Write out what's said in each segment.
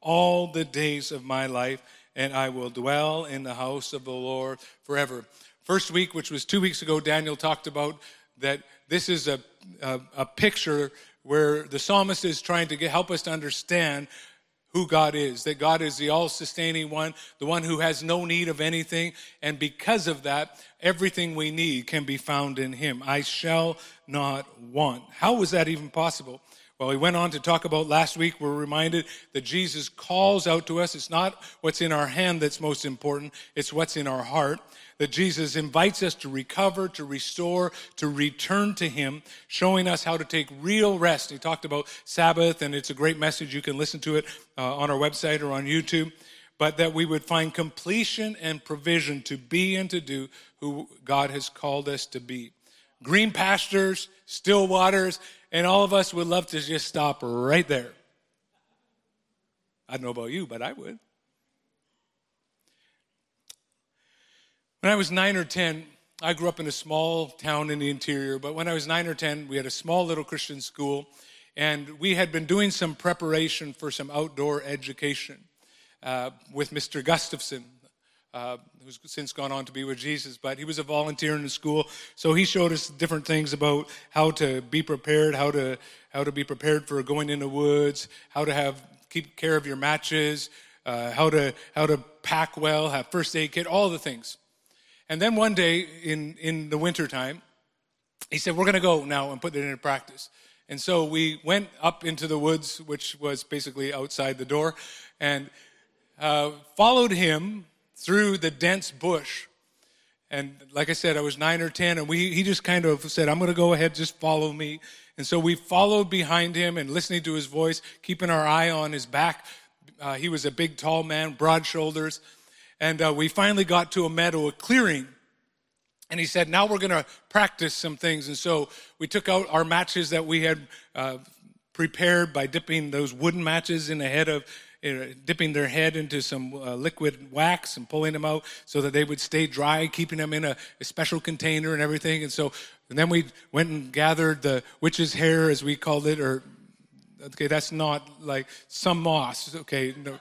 all the days of my life, and I will dwell in the house of the Lord forever. First week, which was two weeks ago, Daniel talked about that this is a, a, a picture where the psalmist is trying to get, help us to understand who God is, that God is the all sustaining one, the one who has no need of anything. And because of that, everything we need can be found in Him. I shall not want. How was that even possible? Well, we went on to talk about last week. We're reminded that Jesus calls out to us. It's not what's in our hand that's most important, it's what's in our heart. That Jesus invites us to recover, to restore, to return to Him, showing us how to take real rest. He talked about Sabbath, and it's a great message. You can listen to it uh, on our website or on YouTube. But that we would find completion and provision to be and to do who God has called us to be. Green pastures, still waters, and all of us would love to just stop right there. I don't know about you, but I would. When I was nine or 10, I grew up in a small town in the interior, but when I was nine or 10, we had a small little Christian school, and we had been doing some preparation for some outdoor education uh, with Mr. Gustafson, uh, who's since gone on to be with Jesus, but he was a volunteer in the school. So he showed us different things about how to be prepared, how to how to be prepared for going in the woods, how to have keep care of your matches, uh, how to how to pack well, have first aid kit, all the things. And then one day in in the wintertime, he said, "We're going to go now and put it into practice." And so we went up into the woods, which was basically outside the door, and uh, followed him through the dense bush. And like I said, I was nine or 10, and we, he just kind of said, I'm going to go ahead, just follow me. And so we followed behind him and listening to his voice, keeping our eye on his back. Uh, he was a big, tall man, broad shoulders. And uh, we finally got to a meadow, a clearing. And he said, Now we're going to practice some things. And so we took out our matches that we had uh, prepared by dipping those wooden matches in the head of dipping their head into some uh, liquid wax and pulling them out so that they would stay dry, keeping them in a, a special container and everything. And so, and then we went and gathered the witch's hair, as we called it, or okay, that's not like some moss. Okay, no,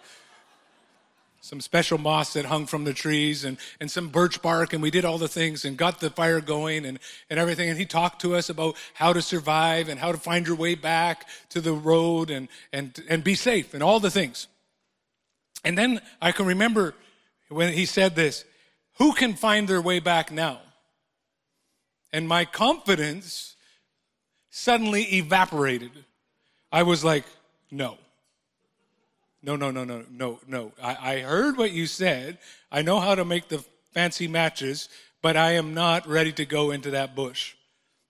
some special moss that hung from the trees and, and some birch bark and we did all the things and got the fire going and, and everything. And he talked to us about how to survive and how to find your way back to the road and, and, and be safe and all the things. And then i can remember when he said this who can find their way back now? And my confidence suddenly evaporated. I was like no no, no, no, no, no, no. I, I heard what you said. I know how to make the fancy matches, but I am not ready to go into that bush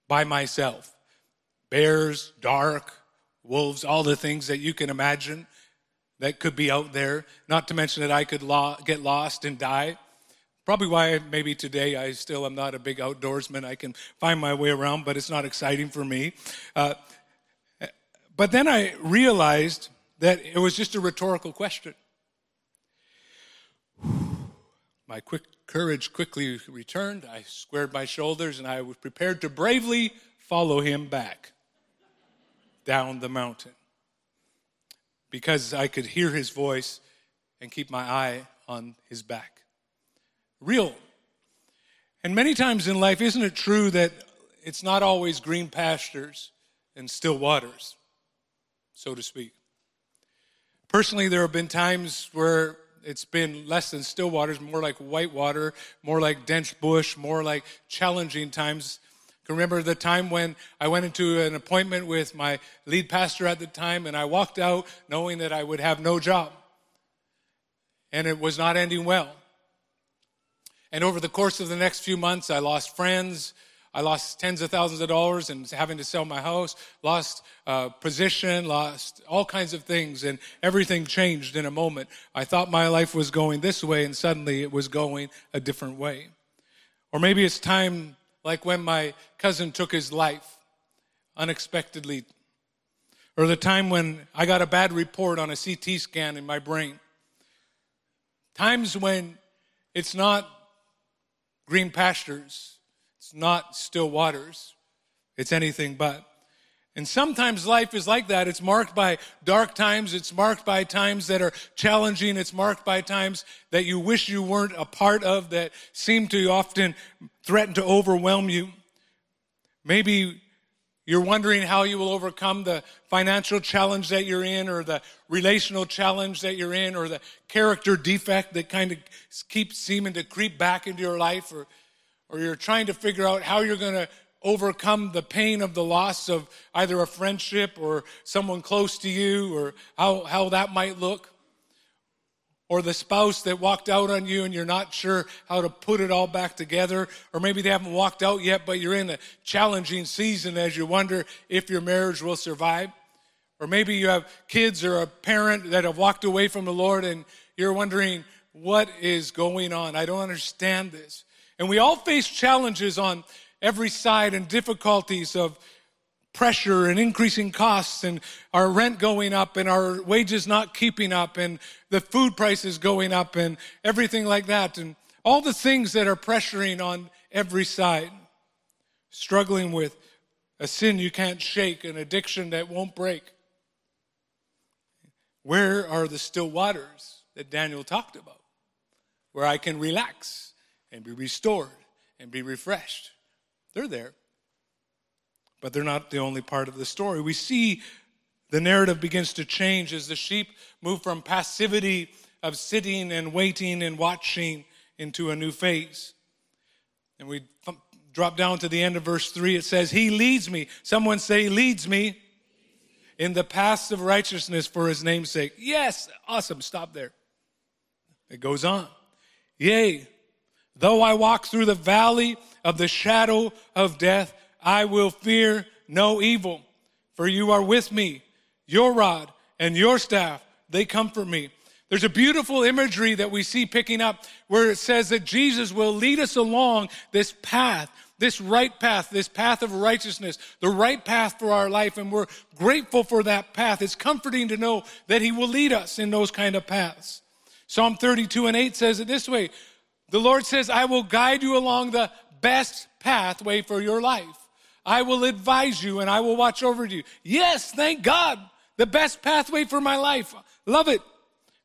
by myself. Bears, dark, wolves, all the things that you can imagine that could be out there. Not to mention that I could lo- get lost and die. Probably why maybe today I still am not a big outdoorsman. I can find my way around, but it's not exciting for me. Uh, but then I realized that it was just a rhetorical question. My quick courage quickly returned. I squared my shoulders and I was prepared to bravely follow him back down the mountain because I could hear his voice and keep my eye on his back. Real. And many times in life, isn't it true that it's not always green pastures and still waters, so to speak? Personally, there have been times where it's been less than still waters, more like white water, more like dense bush, more like challenging times. I can remember the time when I went into an appointment with my lead pastor at the time, and I walked out knowing that I would have no job. And it was not ending well. And over the course of the next few months, I lost friends, I lost tens of thousands of dollars and having to sell my house, lost uh, position, lost all kinds of things, and everything changed in a moment. I thought my life was going this way, and suddenly it was going a different way. Or maybe it's time like when my cousin took his life unexpectedly, or the time when I got a bad report on a CT scan in my brain. Times when it's not green pastures, it's not still waters, it's anything but. And sometimes life is like that. It's marked by dark times. It's marked by times that are challenging. It's marked by times that you wish you weren't a part of that seem to often threaten to overwhelm you. Maybe you're wondering how you will overcome the financial challenge that you're in, or the relational challenge that you're in, or the character defect that kind of keeps seeming to creep back into your life, or, or you're trying to figure out how you're going to overcome the pain of the loss of either a friendship or someone close to you or how, how that might look. Or the spouse that walked out on you and you're not sure how to put it all back together. Or maybe they haven't walked out yet, but you're in a challenging season as you wonder if your marriage will survive. Or maybe you have kids or a parent that have walked away from the Lord and you're wondering, what is going on? I don't understand this. And we all face challenges on every side and difficulties of pressure and increasing costs and our rent going up and our wages not keeping up and the food prices going up and everything like that. And all the things that are pressuring on every side. Struggling with a sin you can't shake an addiction that won't break. Where are the still waters that Daniel talked about? Where I can relax and be restored and be refreshed they're there. But they're not the only part of the story. We see the narrative begins to change as the sheep move from passivity of sitting and waiting and watching into a new phase. And we drop down to the end of verse 3. It says, He leads me. Someone say, leads me in the paths of righteousness for his name's sake. Yes, awesome. Stop there. It goes on. Yea, though I walk through the valley of the shadow of death, I will fear no evil, for you are with me. Your rod and your staff, they comfort me. There's a beautiful imagery that we see picking up where it says that Jesus will lead us along this path, this right path, this path of righteousness, the right path for our life. And we're grateful for that path. It's comforting to know that He will lead us in those kind of paths. Psalm 32 and 8 says it this way The Lord says, I will guide you along the best pathway for your life. I will advise you and I will watch over you. Yes, thank God. The best pathway for my life. Love it.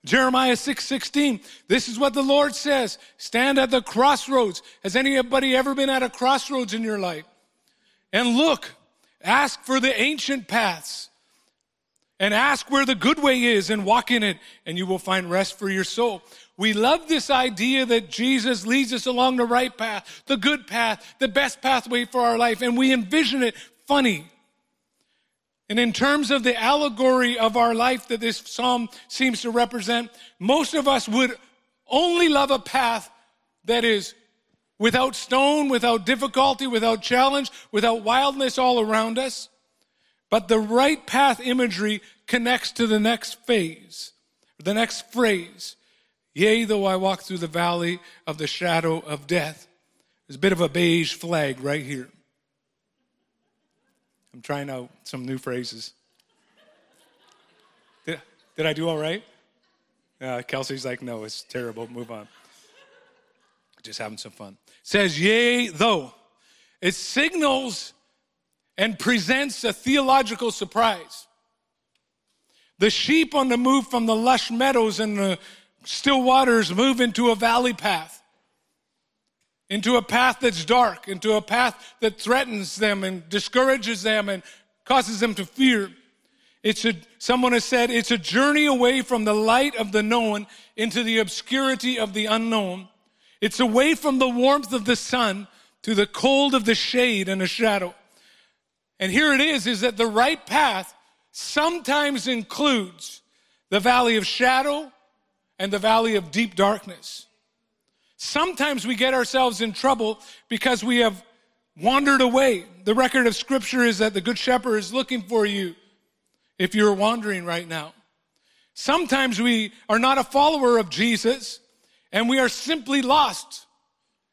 Jeremiah 6 16. This is what the Lord says. Stand at the crossroads. Has anybody ever been at a crossroads in your life? And look, ask for the ancient paths and ask where the good way is and walk in it, and you will find rest for your soul. We love this idea that Jesus leads us along the right path, the good path, the best pathway for our life, and we envision it funny. And in terms of the allegory of our life that this psalm seems to represent, most of us would only love a path that is without stone, without difficulty, without challenge, without wildness all around us. But the right path imagery connects to the next phase, the next phrase. Yea, though I walk through the valley of the shadow of death. There's a bit of a beige flag right here. I'm trying out some new phrases. Did, did I do all right? Uh, Kelsey's like, no, it's terrible. Move on. Just having some fun. Says, yea, though. It signals and presents a theological surprise. The sheep on the move from the lush meadows and the still waters move into a valley path, into a path that's dark, into a path that threatens them and discourages them and causes them to fear. It's a, someone has said, it's a journey away from the light of the known into the obscurity of the unknown. It's away from the warmth of the sun to the cold of the shade and the shadow. And here it is, is that the right path sometimes includes the valley of shadow and the valley of deep darkness. Sometimes we get ourselves in trouble because we have wandered away. The record of Scripture is that the Good Shepherd is looking for you if you're wandering right now. Sometimes we are not a follower of Jesus and we are simply lost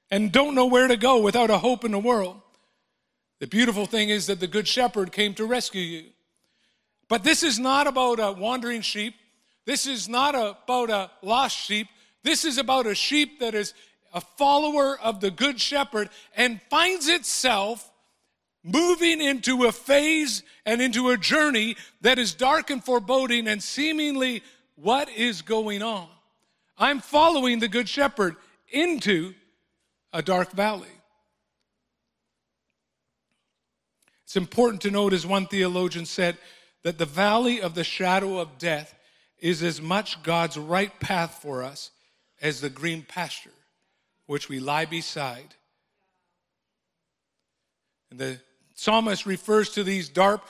and don't know where to go without a hope in the world. The beautiful thing is that the Good Shepherd came to rescue you. But this is not about a wandering sheep. This is not about a lost sheep. This is about a sheep that is a follower of the Good Shepherd and finds itself moving into a phase and into a journey that is dark and foreboding and seemingly what is going on. I'm following the Good Shepherd into a dark valley. It's important to note, as one theologian said, that the valley of the shadow of death is as much God's right path for us as the green pasture which we lie beside. And the psalmist refers to these dark,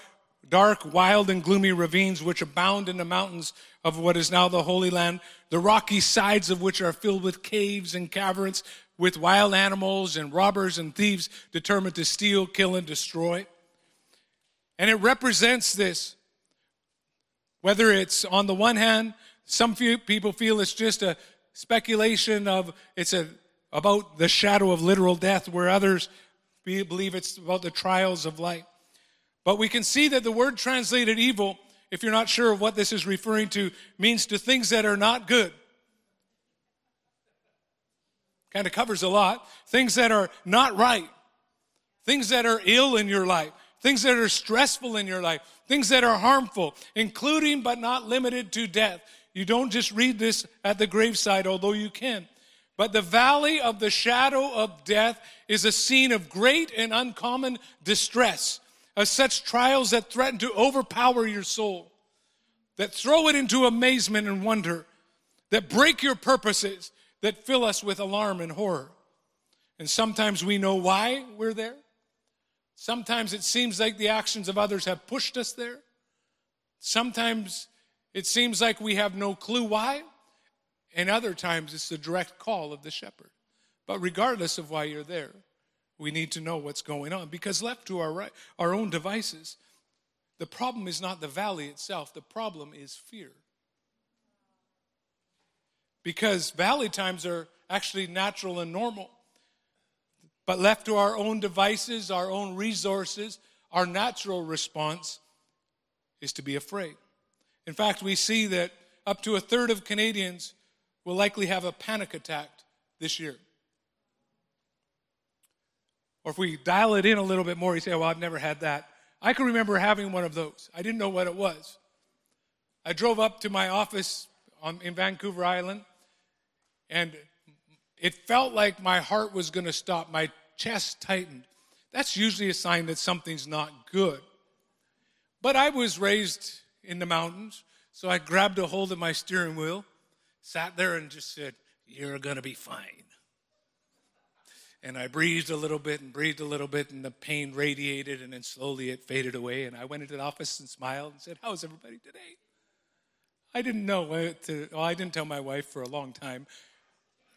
dark, wild, and gloomy ravines which abound in the mountains of what is now the Holy Land, the rocky sides of which are filled with caves and caverns, with wild animals and robbers and thieves determined to steal, kill, and destroy. And it represents this. Whether it's on the one hand, some people feel it's just a speculation of it's a, about the shadow of literal death, where others believe it's about the trials of life. But we can see that the word translated evil, if you're not sure of what this is referring to, means to things that are not good. Kind of covers a lot. Things that are not right. Things that are ill in your life. Things that are stressful in your life. Things that are harmful, including but not limited to death. You don't just read this at the graveside, although you can. But the valley of the shadow of death is a scene of great and uncommon distress, of such trials that threaten to overpower your soul, that throw it into amazement and wonder, that break your purposes, that fill us with alarm and horror. And sometimes we know why we're there. Sometimes it seems like the actions of others have pushed us there. Sometimes it seems like we have no clue why. And other times it's the direct call of the shepherd. But regardless of why you're there, we need to know what's going on because left to our, right, our own devices, the problem is not the valley itself, the problem is fear. Because valley times are actually natural and normal. But left to our own devices, our own resources, our natural response is to be afraid. In fact, we see that up to a third of Canadians will likely have a panic attack this year. Or if we dial it in a little bit more, you say, Well, I've never had that. I can remember having one of those. I didn't know what it was. I drove up to my office on, in Vancouver Island, and it felt like my heart was going to stop. My chest tightened. That's usually a sign that something's not good. But I was raised in the mountains, so I grabbed a hold of my steering wheel sat there and just said, You're going to be fine. And I breathed a little bit and breathed a little bit, and the pain radiated, and then slowly it faded away. And I went into the office and smiled and said, How's everybody today? I didn't know to, well, I didn't tell my wife for a long time,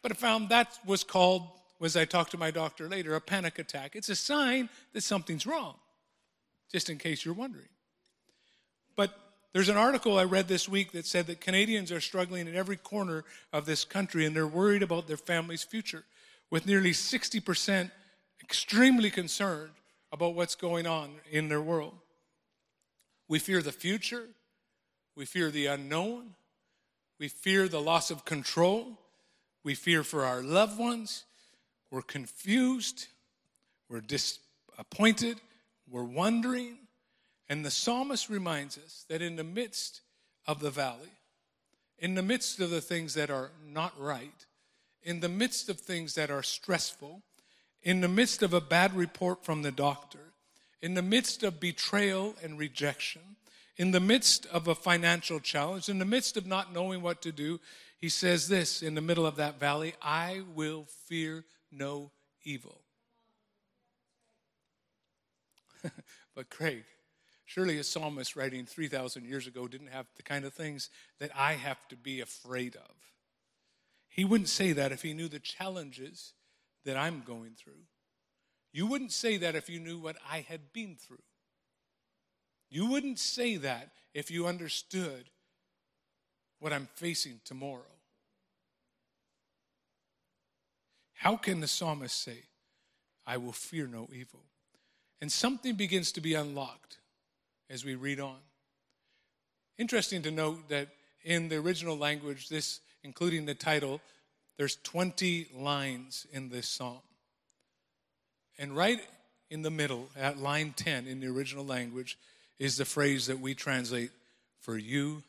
but I found that was called, as I talked to my doctor later, a panic attack. It's a sign that something's wrong, just in case you're wondering. But there's an article I read this week that said that Canadians are struggling in every corner of this country and they're worried about their family's future, with nearly 60% extremely concerned about what's going on in their world. We fear the future, we fear the unknown, we fear the loss of control, we fear for our loved ones, we're confused, we're disappointed, we're wondering, and the psalmist reminds us that in the midst of the valley, in the midst of the things that are not right, in the midst of things that are stressful, in the midst of a bad report from the doctor, in the midst of betrayal and rejection, in the midst of a financial challenge, in the midst of not knowing what to do, he says this in the middle of that valley I will fear no evil. but, Craig, Surely a psalmist writing 3,000 years ago didn't have the kind of things that I have to be afraid of. He wouldn't say that if he knew the challenges that I'm going through. You wouldn't say that if you knew what I had been through. You wouldn't say that if you understood what I'm facing tomorrow. How can the psalmist say, I will fear no evil? And something begins to be unlocked as we read on. Interesting to note that in the original language, this, including the title, there's 20 lines in this psalm. And right in the middle, at line 10 in the original language, is the phrase that we translate, For you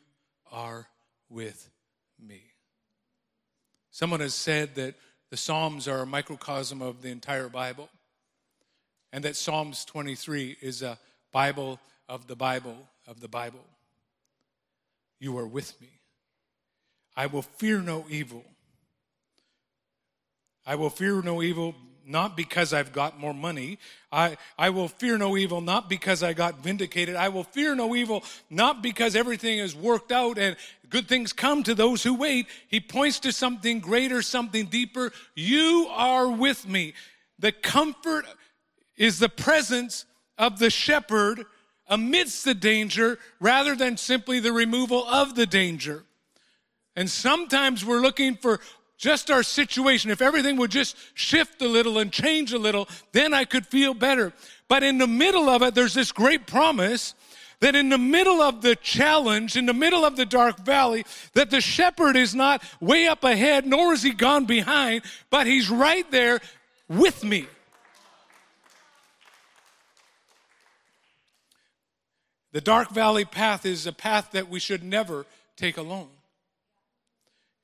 are with me. Someone has said that the Psalms are a microcosm of the entire Bible, and that Psalms 23 is a Bible of the Bible of the Bible. You are with me. I will fear no evil. I will fear no evil not because I've got more money. I, I will fear no evil, not because I got vindicated. I will fear no evil, not because everything is worked out and good things come to those who wait. He points to something greater, something deeper. You are with me. The comfort is the presence of the shepherd amidst the danger rather than simply the removal of the danger. And sometimes we're looking for just our situation, if everything would just shift a little and change a little, then I could feel better. But in the middle of it, there's this great promise that in the middle of the challenge, in the middle of the dark valley, that the shepherd is not way up ahead, nor is he gone behind, but he's right there with me. The dark valley path is a path that we should never take alone.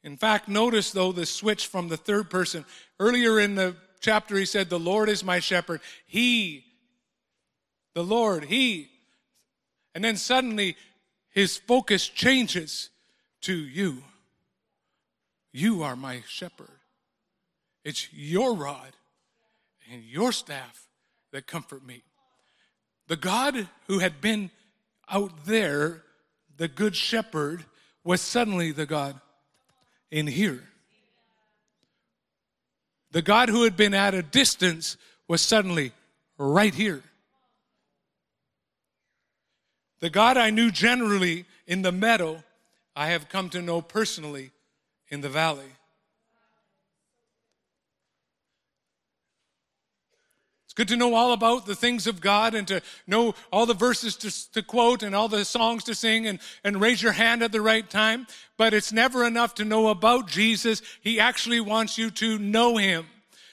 In fact, notice though the switch from the third person. Earlier in the chapter, he said, The Lord is my shepherd. He, the Lord, He. And then suddenly his focus changes to you. You are my shepherd. It's your rod and your staff that comfort me. The God who had been out there, the good shepherd, was suddenly the God in here. The God who had been at a distance was suddenly right here. The God I knew generally in the meadow, I have come to know personally in the valley. It's good to know all about the things of God and to know all the verses to, to, quote and all the songs to sing and, and raise your hand at the right time. But it's never enough to know about Jesus. He actually wants you to know him.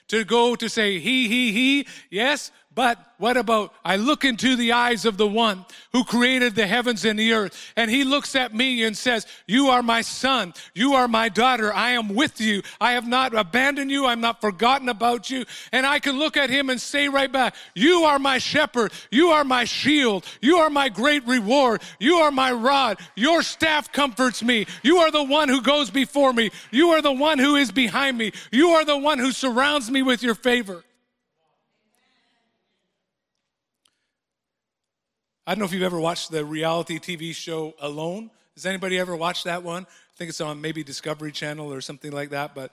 To go to say, he, he, he, yes, but what about I look into the eyes of the one who created the heavens and the earth, and he looks at me and says, You are my son. You are my daughter. I am with you. I have not abandoned you. I'm not forgotten about you. And I can look at him and say right back, You are my shepherd. You are my shield. You are my great reward. You are my rod. Your staff comforts me. You are the one who goes before me. You are the one who is behind me. You are the one who surrounds me with your favor. I don't know if you've ever watched the reality TV show Alone. Has anybody ever watched that one? I think it's on maybe Discovery Channel or something like that, but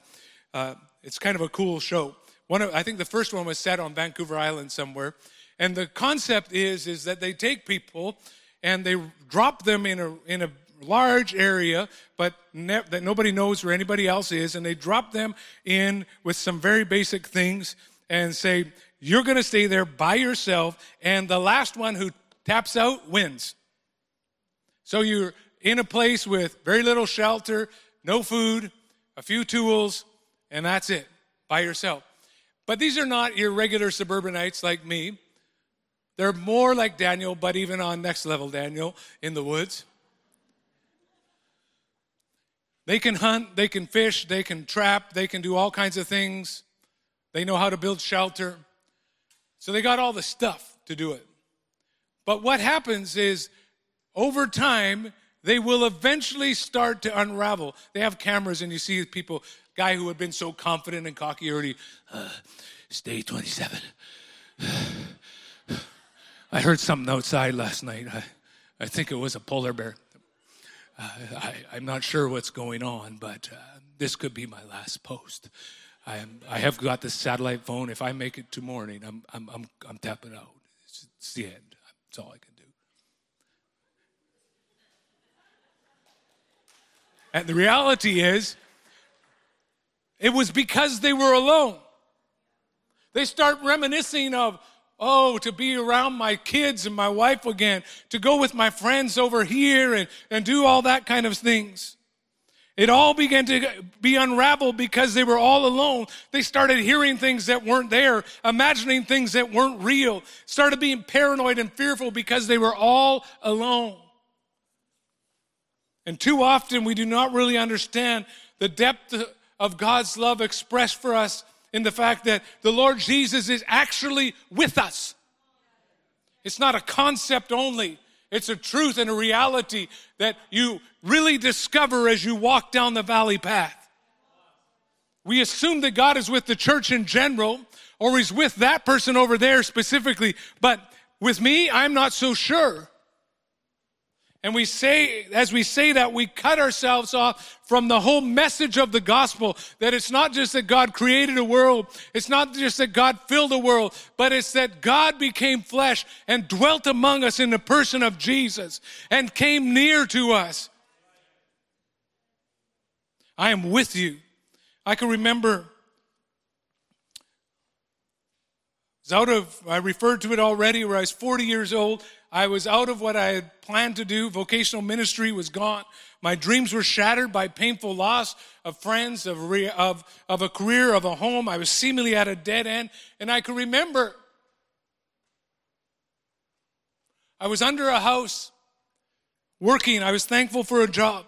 uh, it's kind of a cool show. One of, I think the first one was set on Vancouver Island somewhere. And the concept is, is that they take people and they drop them in a, in a large area, but ne- that nobody knows where anybody else is, and they drop them in with some very basic things and say, You're going to stay there by yourself, and the last one who taps out, wins. So you're in a place with very little shelter, no food, a few tools, and that's it, by yourself. But these are not your regular suburbanites like me. They're more like Daniel, but even on next level Daniel in the woods. They can hunt, they can fish, they can trap, they can do all kinds of things. They know how to build shelter. So they got all the stuff to do it. But what happens is over time, they will eventually start to unravel. They have cameras, and you see people, guy who had been so confident and cocky already, uh, stay 27. I heard something outside last night. I, I think it was a polar bear. Uh, I, am not sure what's going on, but uh, this could be my last post. I, am, I have got the satellite phone. If I make it to morning, I'm, I'm, I'm, I'm tapping out. It's, it's the end. That's all I can do. And the reality is, it was because they were alone. They start reminiscing of, oh, to be around my kids and my wife again, to go with my friends over here and, and do all that kind of things. It all began to be unraveled because they were all alone. They started hearing things that weren't there, imagining things that weren't real, started being paranoid and fearful because they were all alone. And too often we do not really understand the depth of God's love expressed for us in the fact that the Lord Jesus is actually with us. It's not a concept only, it's a truth and a reality that you really discover as you walk down the valley path. We assume that God is with the church in general, or He's with that person over there specifically, but with me, I'm not so sure. And we say, as we say that, we cut ourselves off from the whole message of the gospel that it's not just that God created a world, it's not just that God filled a world, but it's that God became flesh and dwelt among us in the person of Jesus and came near to us. I am with you. I can remember I was out of, I referred to it already, where I was 40 years old. I was out of what I had planned to do. Vocational ministry was gone. My dreams were shattered by painful loss of friends, of, re, of, of a career, of a home. I was seemingly at a dead end. And I can remember I was under a house working. I was thankful for a job.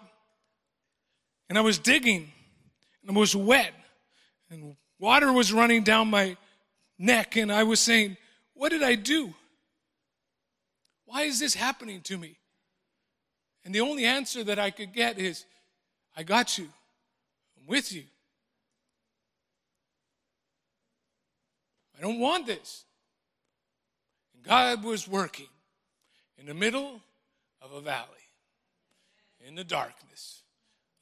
And I was digging. And I was wet. And water was running down my neck. And I was saying, What did I do? Why is this happening to me? And the only answer that I could get is, I got you. I'm with you. I don't want this. And God was working in the middle of a valley, in the darkness,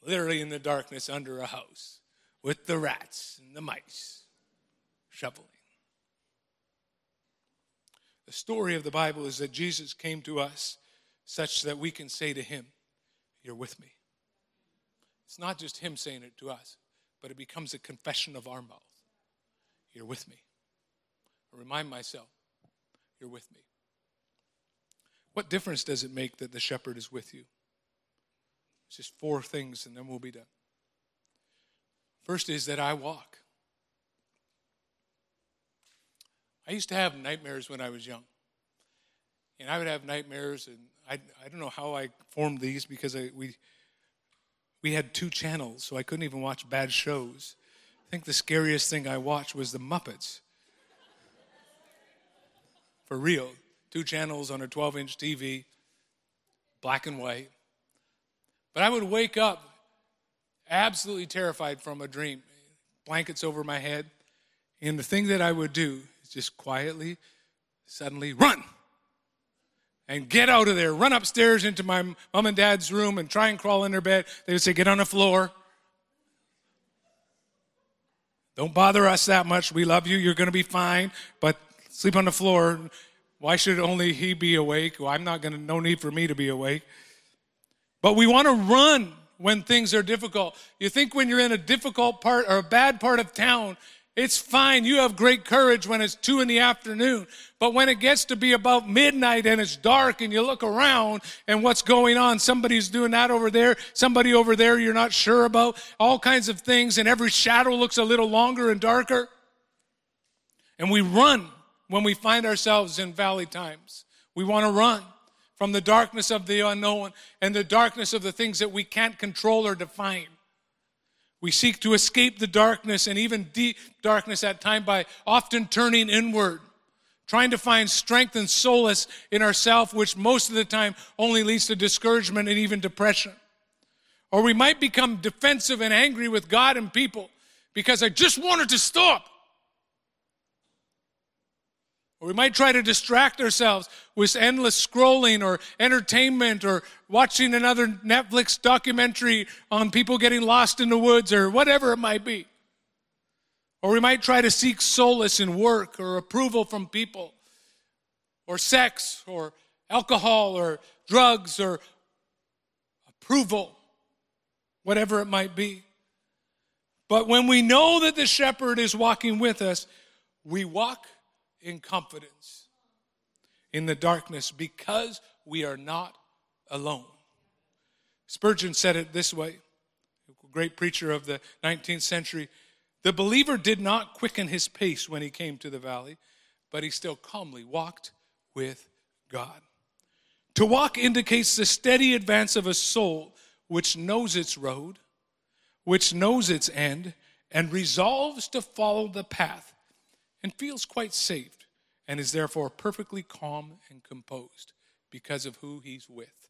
literally in the darkness under a house, with the rats and the mice shoveling. The story of the Bible is that Jesus came to us such that we can say to him, You're with me. It's not just him saying it to us, but it becomes a confession of our mouth. You're with me. I remind myself, You're with me. What difference does it make that the shepherd is with you? It's just four things, and then we'll be done. First is that I walk. I used to have nightmares when I was young. And I would have nightmares, and I, I don't know how I formed these because I, we, we had two channels, so I couldn't even watch bad shows. I think the scariest thing I watched was The Muppets. For real. Two channels on a 12 inch TV, black and white. But I would wake up absolutely terrified from a dream, blankets over my head. And the thing that I would do is just quietly, suddenly run and get out of there. Run upstairs into my mom and dad's room and try and crawl in their bed. They would say, Get on the floor. Don't bother us that much. We love you. You're going to be fine. But sleep on the floor. Why should only he be awake? Well, I'm not going to, no need for me to be awake. But we want to run when things are difficult. You think when you're in a difficult part or a bad part of town, it's fine. You have great courage when it's two in the afternoon. But when it gets to be about midnight and it's dark and you look around and what's going on, somebody's doing that over there, somebody over there you're not sure about, all kinds of things, and every shadow looks a little longer and darker. And we run when we find ourselves in valley times. We want to run from the darkness of the unknown and the darkness of the things that we can't control or define. We seek to escape the darkness and even deep darkness at time by often turning inward, trying to find strength and solace in ourselves, which most of the time only leads to discouragement and even depression. Or we might become defensive and angry with God and people because I just wanted to stop. Or we might try to distract ourselves with endless scrolling or entertainment or watching another Netflix documentary on people getting lost in the woods or whatever it might be. Or we might try to seek solace in work or approval from people, or sex, or alcohol, or drugs, or approval, whatever it might be. But when we know that the shepherd is walking with us, we walk in confidence in the darkness because we are not alone. Spurgeon said it this way, great preacher of the 19th century. The believer did not quicken his pace when he came to the valley, but he still calmly walked with God. To walk indicates the steady advance of a soul which knows its road, which knows its end, and resolves to follow the path, and feels quite safe and is therefore perfectly calm and composed because of who he's with.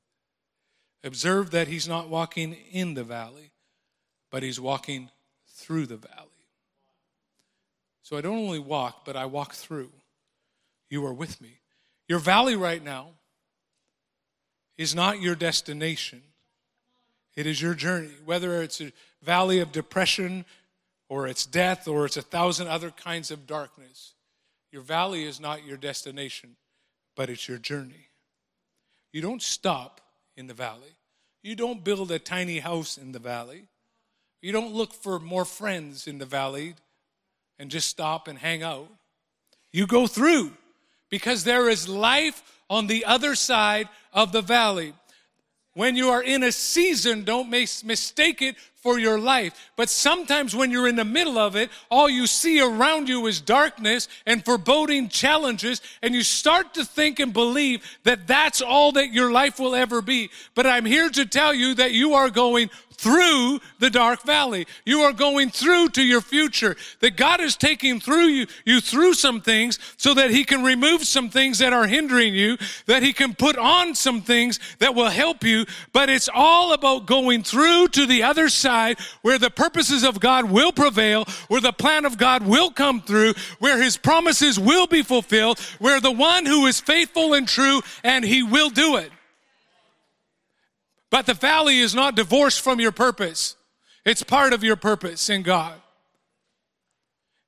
Observe that he's not walking in the valley, but he's walking through the valley. So I don't only walk, but I walk through. You are with me. Your valley right now is not your destination, it is your journey. Whether it's a valley of depression, or it's death, or it's a thousand other kinds of darkness. Your valley is not your destination, but it's your journey. You don't stop in the valley. You don't build a tiny house in the valley. You don't look for more friends in the valley and just stop and hang out. You go through because there is life on the other side of the valley. When you are in a season, don't mistake it for your life. But sometimes when you're in the middle of it, all you see around you is darkness and foreboding challenges, and you start to think and believe that that's all that your life will ever be. But I'm here to tell you that you are going through the dark valley. You are going through to your future. That God is taking through you, you through some things so that He can remove some things that are hindering you, that He can put on some things that will help you. But it's all about going through to the other side where the purposes of God will prevail, where the plan of God will come through, where His promises will be fulfilled, where the one who is faithful and true and He will do it. But the valley is not divorced from your purpose. It's part of your purpose in God.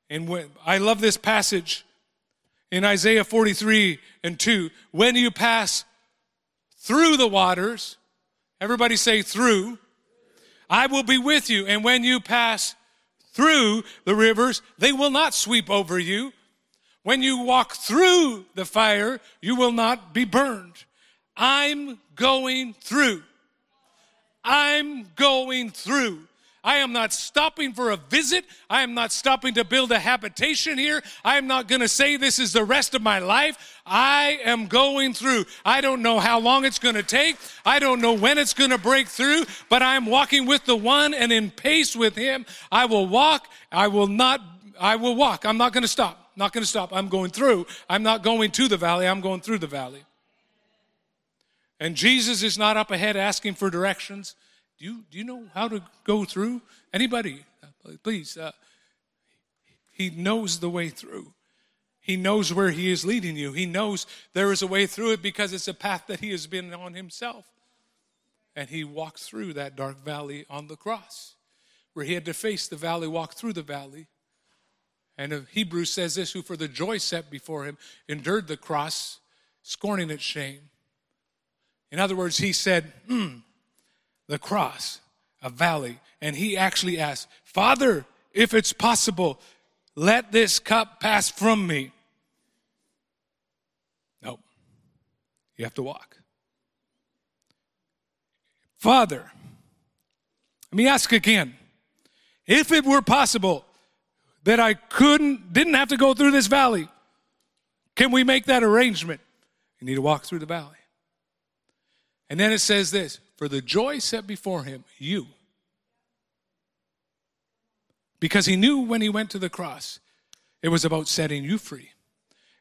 And when, I love this passage in Isaiah 43 and 2. When you pass through the waters, everybody say through, I will be with you. And when you pass through the rivers, they will not sweep over you. When you walk through the fire, you will not be burned. I'm going through. I'm going through. I am not stopping for a visit. I am not stopping to build a habitation here. I am not going to say this is the rest of my life. I am going through. I don't know how long it's going to take. I don't know when it's going to break through, but I'm walking with the one and in pace with him. I will walk. I will not, I will walk. I'm not going to stop. Not going to stop. I'm going through. I'm not going to the valley. I'm going through the valley. And Jesus is not up ahead asking for directions. Do you, do you know how to go through? Anybody, please. Uh, he knows the way through. He knows where He is leading you. He knows there is a way through it because it's a path that He has been on Himself. And He walked through that dark valley on the cross, where He had to face the valley, walk through the valley. And Hebrews says this who for the joy set before Him endured the cross, scorning its shame in other words, he said, mm, the cross, a valley. And he actually asked, Father, if it's possible, let this cup pass from me. No, you have to walk. Father, let me ask again. If it were possible that I couldn't, didn't have to go through this valley, can we make that arrangement? You need to walk through the valley. And then it says this for the joy set before him, you. Because he knew when he went to the cross, it was about setting you free.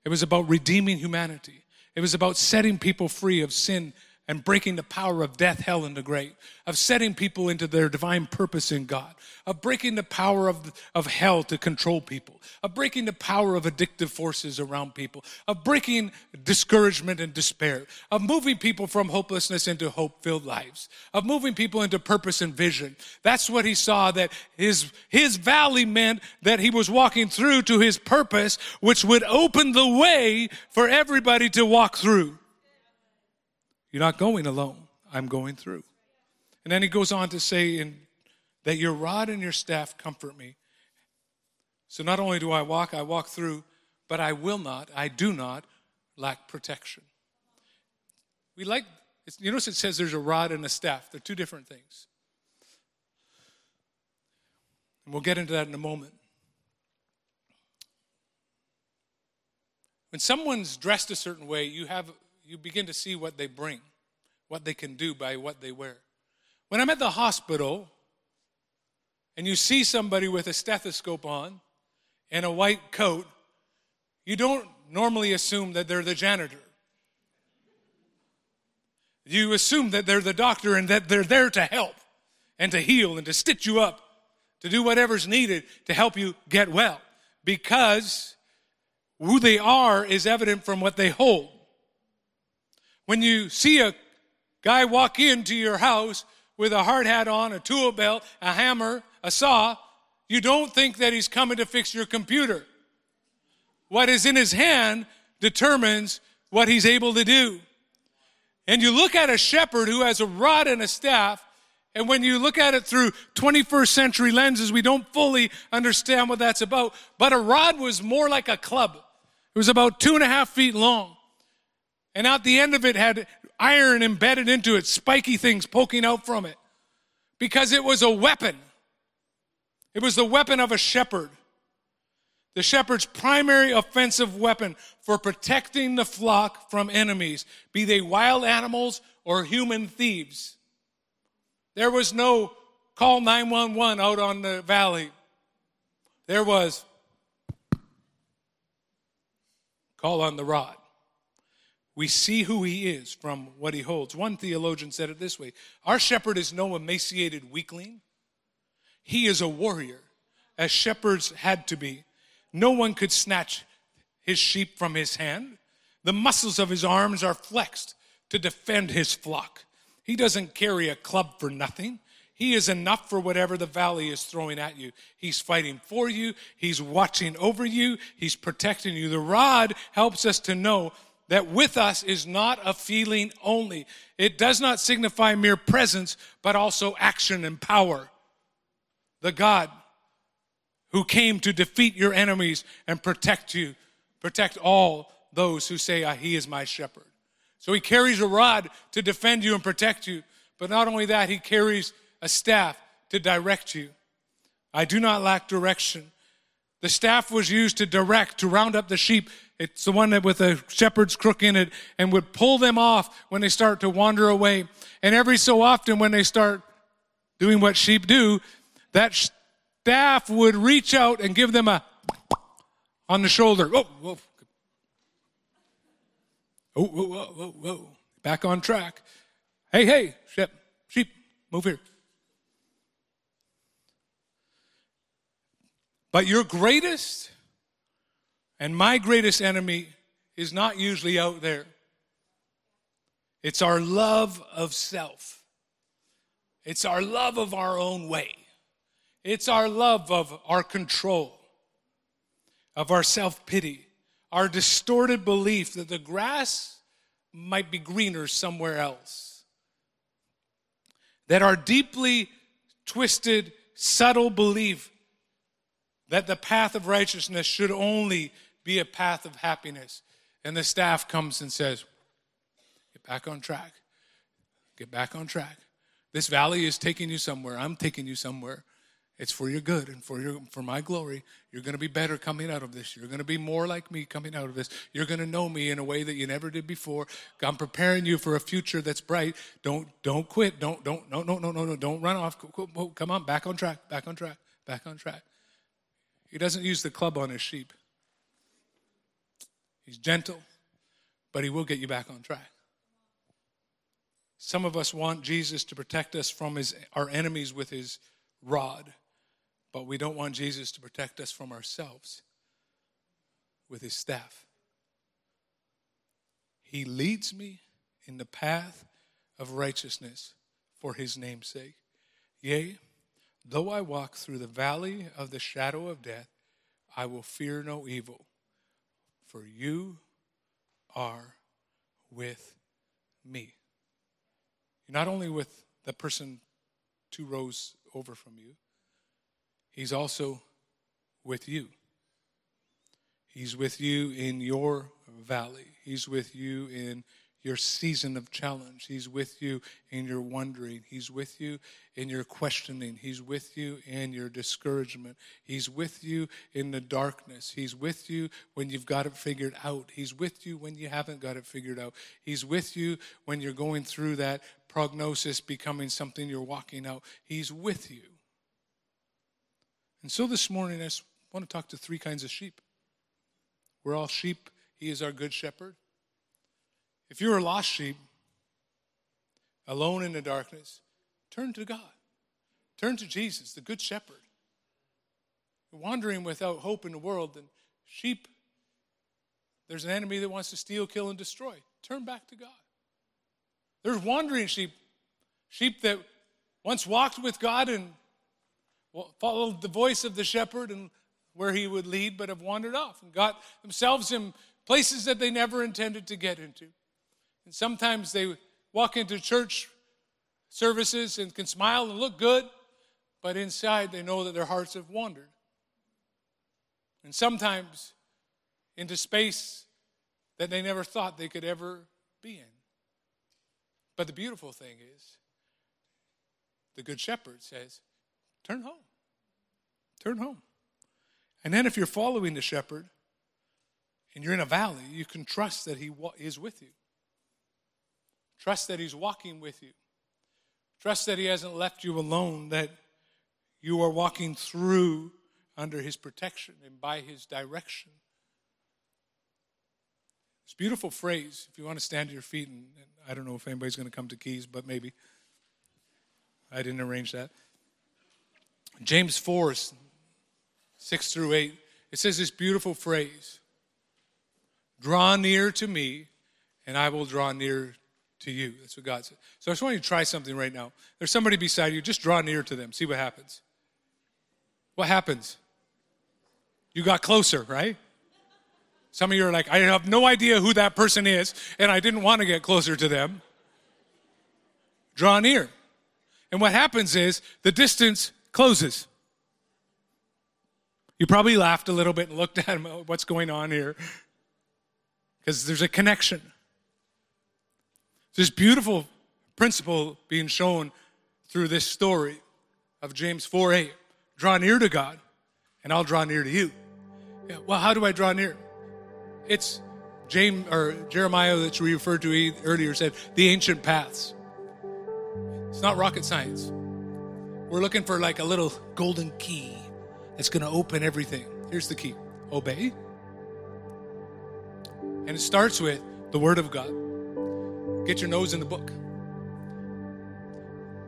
It was about redeeming humanity. It was about setting people free of sin and breaking the power of death, hell, and the grave, of setting people into their divine purpose in God, of breaking the power of, of hell to control people, of breaking the power of addictive forces around people, of breaking discouragement and despair, of moving people from hopelessness into hope filled lives, of moving people into purpose and vision. That's what he saw that his, his valley meant that he was walking through to his purpose, which would open the way for everybody to walk through. You're not going alone. I'm going through. And then he goes on to say in, that your rod and your staff comfort me. So not only do I walk, I walk through, but I will not, I do not lack protection. We like, you notice it says there's a rod and a staff. They're two different things. And we'll get into that in a moment. When someone's dressed a certain way, you have you begin to see what they bring, what they can do by what they wear. When I'm at the hospital and you see somebody with a stethoscope on and a white coat, you don't normally assume that they're the janitor. You assume that they're the doctor and that they're there to help and to heal and to stitch you up, to do whatever's needed to help you get well. Because who they are is evident from what they hold. When you see a guy walk into your house with a hard hat on, a tool belt, a hammer, a saw, you don't think that he's coming to fix your computer. What is in his hand determines what he's able to do. And you look at a shepherd who has a rod and a staff, and when you look at it through 21st century lenses, we don't fully understand what that's about. But a rod was more like a club. It was about two and a half feet long. And at the end of it had iron embedded into it, spiky things poking out from it. Because it was a weapon. It was the weapon of a shepherd. The shepherd's primary offensive weapon for protecting the flock from enemies, be they wild animals or human thieves. There was no call 911 out on the valley. There was call on the rod. We see who he is from what he holds. One theologian said it this way Our shepherd is no emaciated weakling, he is a warrior, as shepherds had to be. No one could snatch his sheep from his hand. The muscles of his arms are flexed to defend his flock. He doesn't carry a club for nothing. He is enough for whatever the valley is throwing at you. He's fighting for you. He's watching over you. He's protecting you. The rod helps us to know that with us is not a feeling only. It does not signify mere presence, but also action and power. The God who came to defeat your enemies and protect you, protect all those who say, ah, He is my shepherd. So he carries a rod to defend you and protect you. But not only that, he carries a staff to direct you. I do not lack direction. The staff was used to direct, to round up the sheep it's the one that with a shepherd's crook in it and would pull them off when they start to wander away. And every so often, when they start doing what sheep do, that staff would reach out and give them a on the shoulder. Oh, whoa. Oh, whoa, whoa, whoa, whoa. Back on track. Hey, hey, sheep, sheep, move here. But your greatest and my greatest enemy is not usually out there. It's our love of self. It's our love of our own way. It's our love of our control, of our self pity, our distorted belief that the grass might be greener somewhere else. That our deeply twisted, subtle belief that the path of righteousness should only be a path of happiness. And the staff comes and says, Get back on track. Get back on track. This valley is taking you somewhere. I'm taking you somewhere. It's for your good and for your for my glory. You're going to be better coming out of this. You're going to be more like me coming out of this. You're going to know me in a way that you never did before. I'm preparing you for a future that's bright. Don't don't quit. Don't don't no no no no no. Don't run off. Come on, back on track. Back on track. Back on track. He doesn't use the club on his sheep. He's gentle, but he will get you back on track. Some of us want Jesus to protect us from his, our enemies with his rod, but we don't want Jesus to protect us from ourselves with his staff. He leads me in the path of righteousness for his name's sake. Yea, though I walk through the valley of the shadow of death, I will fear no evil, for you are with me. You're not only with the person two rows over from you, he's also with you. He's with you in your valley. He's with you in your season of challenge. He's with you in your wondering. He's with you in your questioning. He's with you in your discouragement. He's with you in the darkness. He's with you when you've got it figured out. He's with you when you haven't got it figured out. He's with you when you're going through that prognosis becoming something you're walking out. He's with you. And so this morning, I want to talk to three kinds of sheep. We're all sheep. He is our good shepherd. If you're a lost sheep, alone in the darkness, turn to God. Turn to Jesus, the Good Shepherd. You're wandering without hope in the world, and sheep, there's an enemy that wants to steal, kill, and destroy. Turn back to God. There's wandering sheep, sheep that once walked with God and followed the voice of the shepherd and where he would lead, but have wandered off and got themselves in places that they never intended to get into. And sometimes they walk into church services and can smile and look good, but inside they know that their hearts have wandered. And sometimes into space that they never thought they could ever be in. But the beautiful thing is, the Good Shepherd says, Turn home. Turn home. And then if you're following the shepherd and you're in a valley, you can trust that he is with you. Trust that He's walking with you. Trust that He hasn't left you alone, that you are walking through under His protection and by His direction. This beautiful phrase, if you want to stand to your feet, and, and I don't know if anybody's going to come to keys, but maybe. I didn't arrange that. James 4, 6 through 8, it says this beautiful phrase Draw near to me, and I will draw near to you. That's what God said. So I just want you to try something right now. There's somebody beside you. Just draw near to them. See what happens. What happens? You got closer, right? Some of you are like, I have no idea who that person is, and I didn't want to get closer to them. Draw near. And what happens is the distance closes. You probably laughed a little bit and looked at him, what's going on here? Because there's a connection. This beautiful principle being shown through this story of James 4 8. Draw near to God, and I'll draw near to you. Yeah, well, how do I draw near? It's James or Jeremiah that we referred to earlier said the ancient paths. It's not rocket science. We're looking for like a little golden key that's going to open everything. Here's the key obey. And it starts with the Word of God. Get your nose in the book.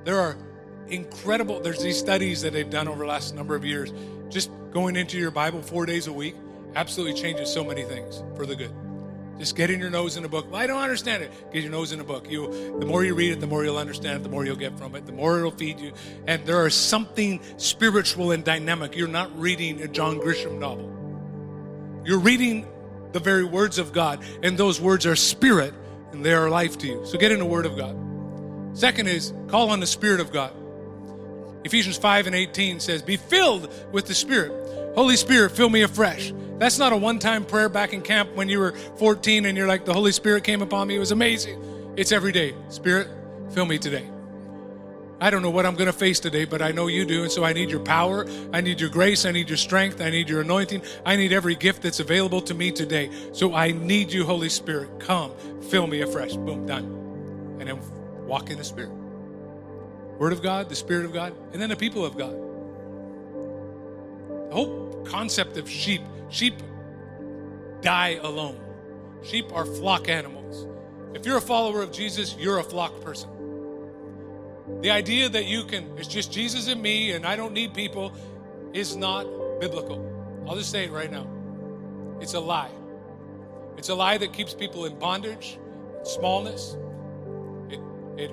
There are incredible, there's these studies that they've done over the last number of years. Just going into your Bible four days a week absolutely changes so many things for the good. Just getting your nose in a book. Well, I don't understand it. Get your nose in a book. You, the more you read it, the more you'll understand it. The more you'll get from it. The more it'll feed you. And there is something spiritual and dynamic. You're not reading a John Grisham novel. You're reading the very words of God, and those words are spirit and they are life to you. So get in the Word of God. Second is call on the Spirit of God. Ephesians 5 and 18 says, Be filled with the Spirit. Holy Spirit, fill me afresh. That's not a one time prayer back in camp when you were 14 and you're like, The Holy Spirit came upon me. It was amazing. It's every day. Spirit, fill me today. I don't know what I'm going to face today, but I know you do. And so I need your power. I need your grace. I need your strength. I need your anointing. I need every gift that's available to me today. So I need you, Holy Spirit. Come, fill me afresh. Boom, done. And then walk in the Spirit. Word of God, the Spirit of God, and then the people of God. The whole concept of sheep sheep die alone. Sheep are flock animals. If you're a follower of Jesus, you're a flock person. The idea that you can, it's just Jesus and me and I don't need people is not biblical. I'll just say it right now. It's a lie. It's a lie that keeps people in bondage, smallness. It, it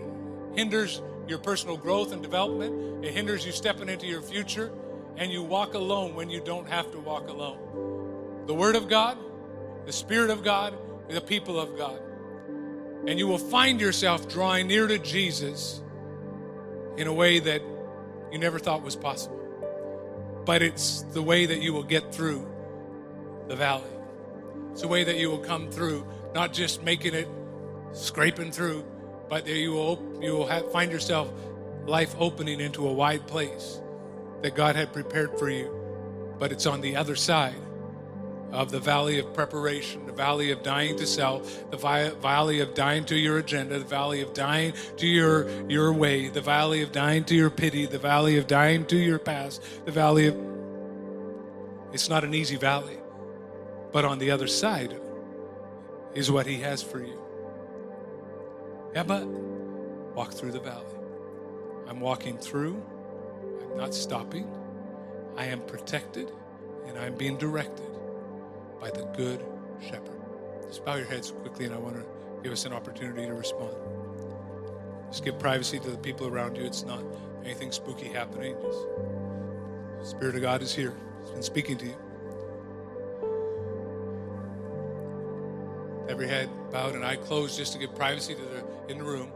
hinders your personal growth and development. It hinders you stepping into your future. And you walk alone when you don't have to walk alone. The Word of God, the Spirit of God, the people of God. And you will find yourself drawing near to Jesus in a way that you never thought was possible. But it's the way that you will get through the valley. It's the way that you will come through, not just making it, scraping through, but that you will you will have, find yourself life opening into a wide place that God had prepared for you. But it's on the other side of the valley of preparation, the valley of dying to self, the valley of dying to your agenda, the valley of dying to your, your way, the valley of dying to your pity, the valley of dying to your past, the valley of. It's not an easy valley, but on the other side is what He has for you. Yeah, but walk through the valley. I'm walking through, I'm not stopping, I am protected, and I'm being directed by the Good Shepherd. Just bow your heads quickly, and I want to give us an opportunity to respond. Just give privacy to the people around you. It's not anything spooky happening. Just the Spirit of God is here. He's been speaking to you. Every head bowed and eye closed just to give privacy to the in the room.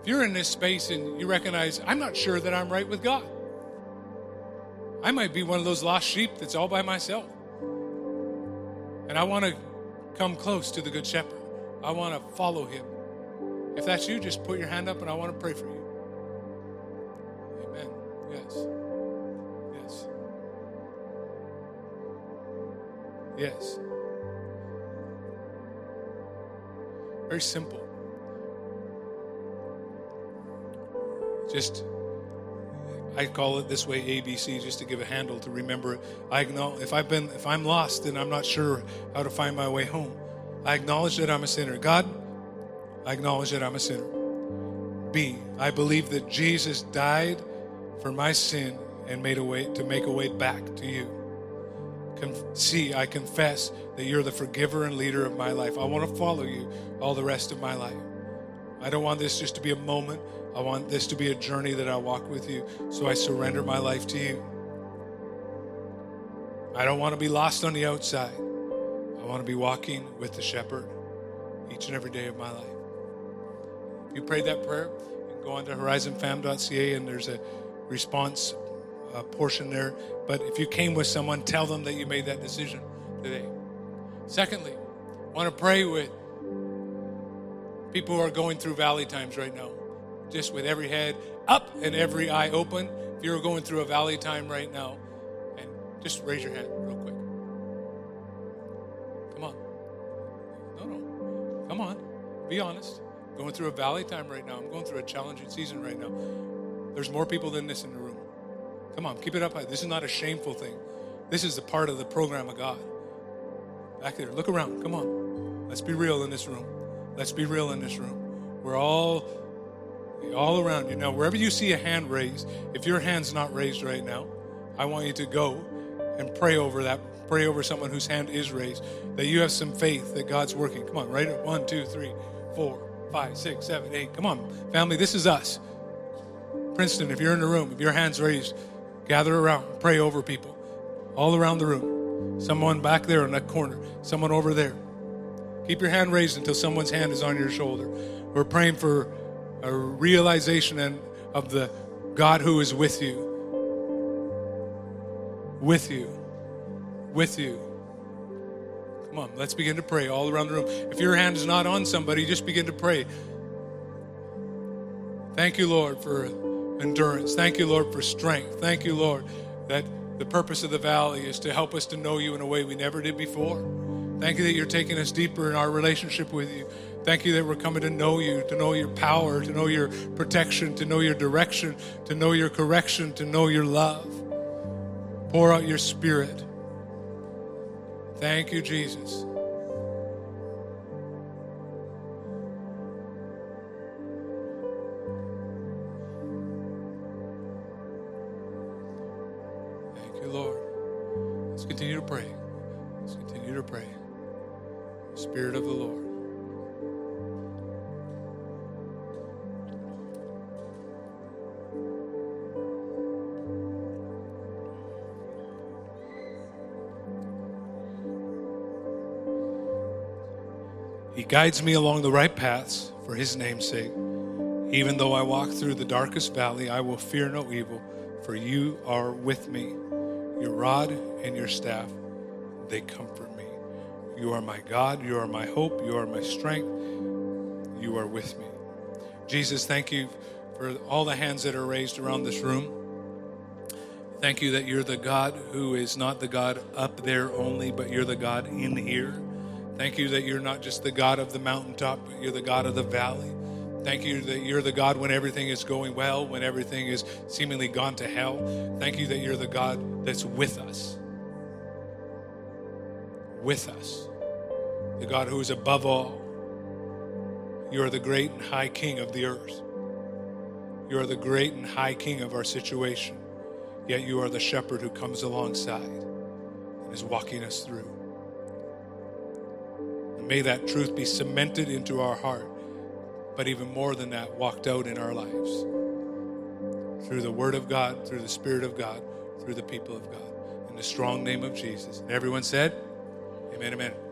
If you're in this space and you recognize, I'm not sure that I'm right with God. I might be one of those lost sheep that's all by myself. And I want to come close to the Good Shepherd. I want to follow him. If that's you, just put your hand up and I want to pray for you. Amen. Yes. Yes. Yes. Very simple. Just I call it this way ABC just to give a handle to remember it. I acknowledge if I've been if I'm lost and I'm not sure how to find my way home. I acknowledge that I'm a sinner. God, I acknowledge that I'm a sinner. B, I believe that Jesus died for my sin and made a way to make a way back to you. C, I confess that you're the forgiver and leader of my life. I want to follow you all the rest of my life. I don't want this just to be a moment. I want this to be a journey that I walk with you. So I surrender my life to you. I don't want to be lost on the outside. I want to be walking with the shepherd each and every day of my life. If you prayed that prayer, you can go on to horizonfam.ca and there's a response uh, portion there. But if you came with someone, tell them that you made that decision today. Secondly, I want to pray with people are going through valley times right now just with every head up and every eye open. If you're going through a valley time right now, and just raise your hand real quick. Come on. No, no. Come on. Be honest. Going through a valley time right now. I'm going through a challenging season right now. There's more people than this in the room. Come on, keep it up. This is not a shameful thing. This is a part of the program of God. Back there, look around. Come on. Let's be real in this room. Let's be real in this room. We're all all around you. Now, wherever you see a hand raised, if your hand's not raised right now, I want you to go and pray over that. Pray over someone whose hand is raised, that you have some faith that God's working. Come on, right? One, two, three, four, five, six, seven, eight. Come on, family, this is us. Princeton, if you're in the room, if your hand's raised, gather around, pray over people all around the room. Someone back there in that corner, someone over there. Keep your hand raised until someone's hand is on your shoulder. We're praying for a realization and of the God who is with you. With you. With you. Come on, let's begin to pray all around the room. If your hand is not on somebody, just begin to pray. Thank you, Lord, for endurance. Thank you, Lord, for strength. Thank you, Lord, that the purpose of the valley is to help us to know you in a way we never did before. Thank you that you're taking us deeper in our relationship with you. Thank you that we're coming to know you, to know your power, to know your protection, to know your direction, to know your correction, to know your love. Pour out your spirit. Thank you, Jesus. Thank you, Lord. Let's continue to pray. Let's continue to pray. Spirit of the Lord. He guides me along the right paths for his name's sake. Even though I walk through the darkest valley, I will fear no evil, for you are with me. Your rod and your staff, they comfort me. You are my God, you are my hope, you are my strength, you are with me. Jesus, thank you for all the hands that are raised around this room. Thank you that you're the God who is not the God up there only, but you're the God in here. Thank you that you're not just the God of the mountaintop, but you're the God of the valley. Thank you that you're the God when everything is going well, when everything is seemingly gone to hell. Thank you that you're the God that's with us. With us. The God who is above all. You are the great and high King of the earth. You are the great and high King of our situation. Yet you are the shepherd who comes alongside and is walking us through. May that truth be cemented into our heart, but even more than that, walked out in our lives through the Word of God, through the Spirit of God, through the people of God. In the strong name of Jesus. And everyone said, Amen, amen.